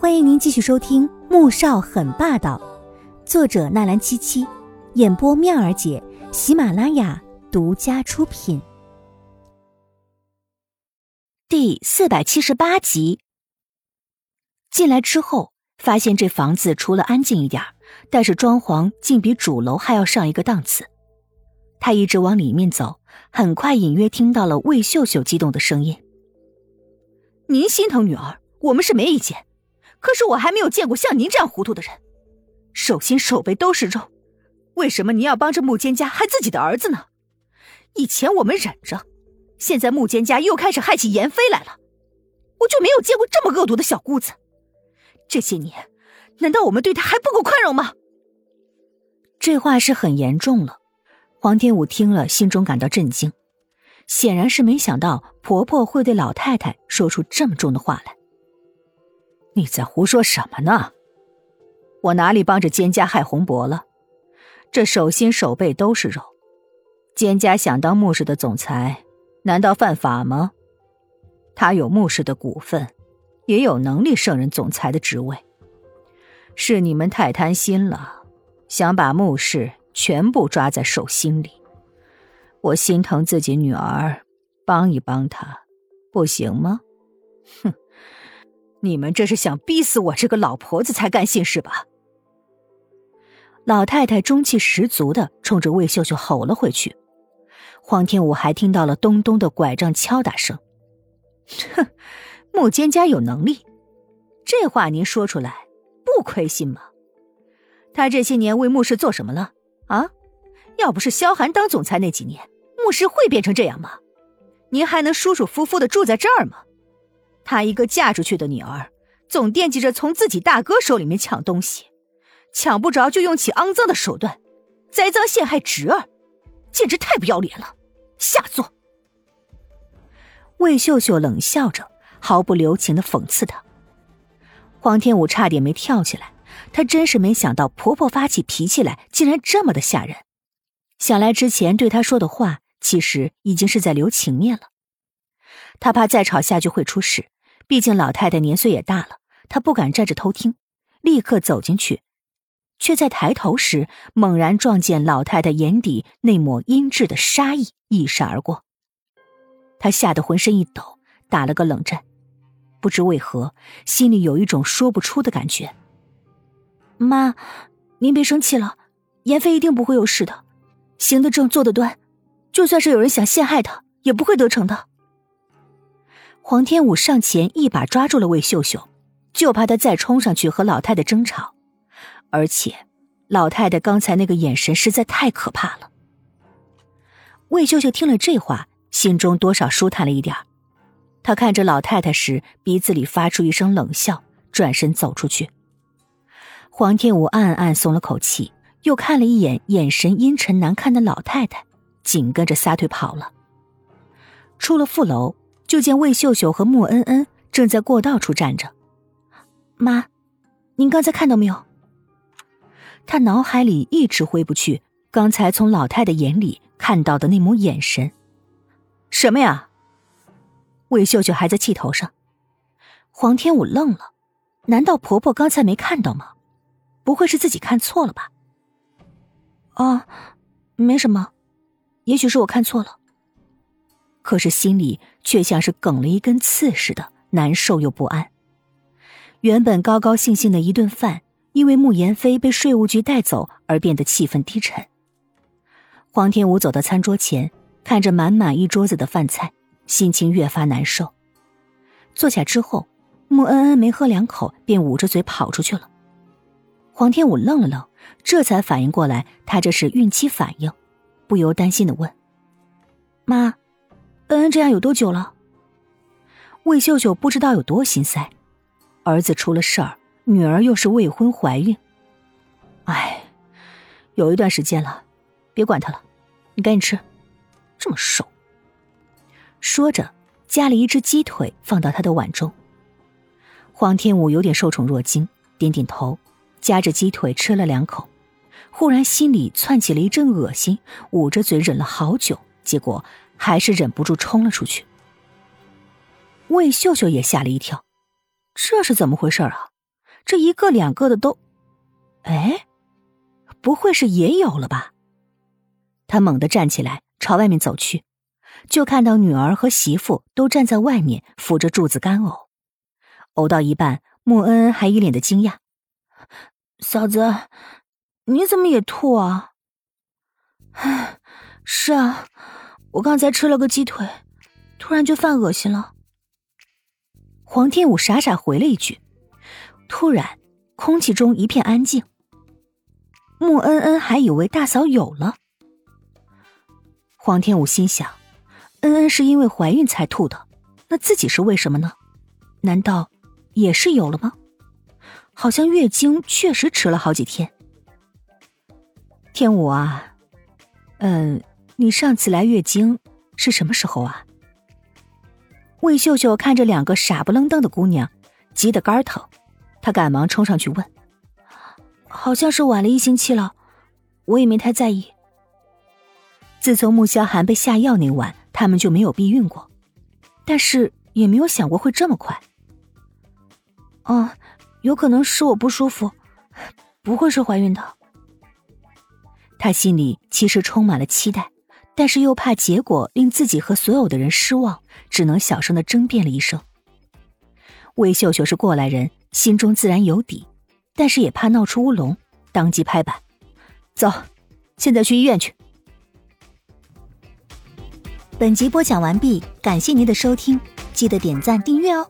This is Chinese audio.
欢迎您继续收听《穆少很霸道》，作者纳兰七七，演播妙儿姐，喜马拉雅独家出品。第四百七十八集。进来之后，发现这房子除了安静一点，但是装潢竟比主楼还要上一个档次。他一直往里面走，很快隐约听到了魏秀秀激动的声音：“您心疼女儿，我们是没意见。”可是我还没有见过像您这样糊涂的人，手心手背都是肉，为什么您要帮着穆坚家害自己的儿子呢？以前我们忍着，现在穆坚家又开始害起严飞来了，我就没有见过这么恶毒的小姑子。这些年，难道我们对她还不够宽容吗？这话是很严重了。黄天武听了，心中感到震惊，显然是没想到婆婆会对老太太说出这么重的话来。你在胡说什么呢？我哪里帮着监家害洪博了？这手心手背都是肉，监家想当穆氏的总裁，难道犯法吗？他有穆氏的股份，也有能力胜任总裁的职位。是你们太贪心了，想把穆氏全部抓在手心里。我心疼自己女儿，帮一帮她，不行吗？哼！你们这是想逼死我这个老婆子才甘心是吧？老太太中气十足的冲着魏秀秀吼了回去。黄天武还听到了咚咚的拐杖敲打声。哼，穆坚家有能力，这话您说出来不亏心吗？他这些年为穆氏做什么了？啊，要不是萧寒当总裁那几年，穆氏会变成这样吗？您还能舒舒服服的住在这儿吗？她一个嫁出去的女儿，总惦记着从自己大哥手里面抢东西，抢不着就用起肮脏的手段，栽赃陷害侄儿，简直太不要脸了！下作。魏秀秀冷笑着，毫不留情的讽刺他。黄天武差点没跳起来，他真是没想到婆婆发起脾气来竟然这么的吓人。想来之前对他说的话，其实已经是在留情面了。他怕再吵下去会出事。毕竟老太太年岁也大了，她不敢站着偷听，立刻走进去，却在抬头时猛然撞见老太太眼底那抹阴鸷的杀意一闪而过，他吓得浑身一抖，打了个冷战，不知为何心里有一种说不出的感觉。妈，您别生气了，严飞一定不会有事的，行得正，坐得端，就算是有人想陷害他，也不会得逞的。黄天武上前一把抓住了魏秀秀，就怕她再冲上去和老太太争吵，而且老太太刚才那个眼神实在太可怕了。魏秀秀听了这话，心中多少舒坦了一点她看着老太太时，鼻子里发出一声冷笑，转身走出去。黄天武暗暗松了口气，又看了一眼眼神阴沉难看的老太太，紧跟着撒腿跑了。出了副楼。就见魏秀秀和穆恩恩正在过道处站着。妈，您刚才看到没有？他脑海里一直挥不去刚才从老太太眼里看到的那抹眼神。什么呀？魏秀秀还在气头上。黄天武愣了，难道婆婆刚才没看到吗？不会是自己看错了吧？哦，没什么，也许是我看错了。可是心里却像是梗了一根刺似的，难受又不安。原本高高兴兴的一顿饭，因为穆言飞被税务局带走而变得气氛低沉。黄天武走到餐桌前，看着满满一桌子的饭菜，心情越发难受。坐下之后，穆恩恩没喝两口便捂着嘴跑出去了。黄天武愣了愣，这才反应过来，他这是孕期反应，不由担心的问：“妈。”恩恩这样有多久了？魏秀秀不知道有多心塞，儿子出了事儿，女儿又是未婚怀孕，哎，有一段时间了，别管他了，你赶紧吃，这么瘦。说着，夹了一只鸡腿放到他的碗中。黄天武有点受宠若惊，点点头，夹着鸡腿吃了两口，忽然心里窜起了一阵恶心，捂着嘴忍了好久，结果。还是忍不住冲了出去。魏秀秀也吓了一跳，这是怎么回事啊？这一个两个的都……哎，不会是也有了吧？他猛地站起来，朝外面走去，就看到女儿和媳妇都站在外面扶着柱子干呕，呕到一半，穆恩恩还一脸的惊讶：“嫂子，你怎么也吐啊？”“唉，是啊，我刚才吃了个鸡腿，突然就犯恶心了。”黄天武傻傻回了一句。突然，空气中一片安静。穆恩恩还以为大嫂有了。黄天武心想：恩恩是因为怀孕才吐的，那自己是为什么呢？难道也是有了吗？好像月经确实迟了好几天。天武啊，嗯，你上次来月经是什么时候啊？魏秀秀看着两个傻不愣登的姑娘，急得肝疼。她赶忙冲上去问：“好像是晚了一星期了，我也没太在意。自从穆萧寒被下药那晚，他们就没有避孕过，但是也没有想过会这么快。哦，有可能是我不舒服，不会是怀孕的。”他心里其实充满了期待，但是又怕结果令自己和所有的人失望，只能小声的争辩了一声。魏秀秀是过来人。心中自然有底，但是也怕闹出乌龙，当即拍板：“走，现在去医院去。”本集播讲完毕，感谢您的收听，记得点赞订阅哦。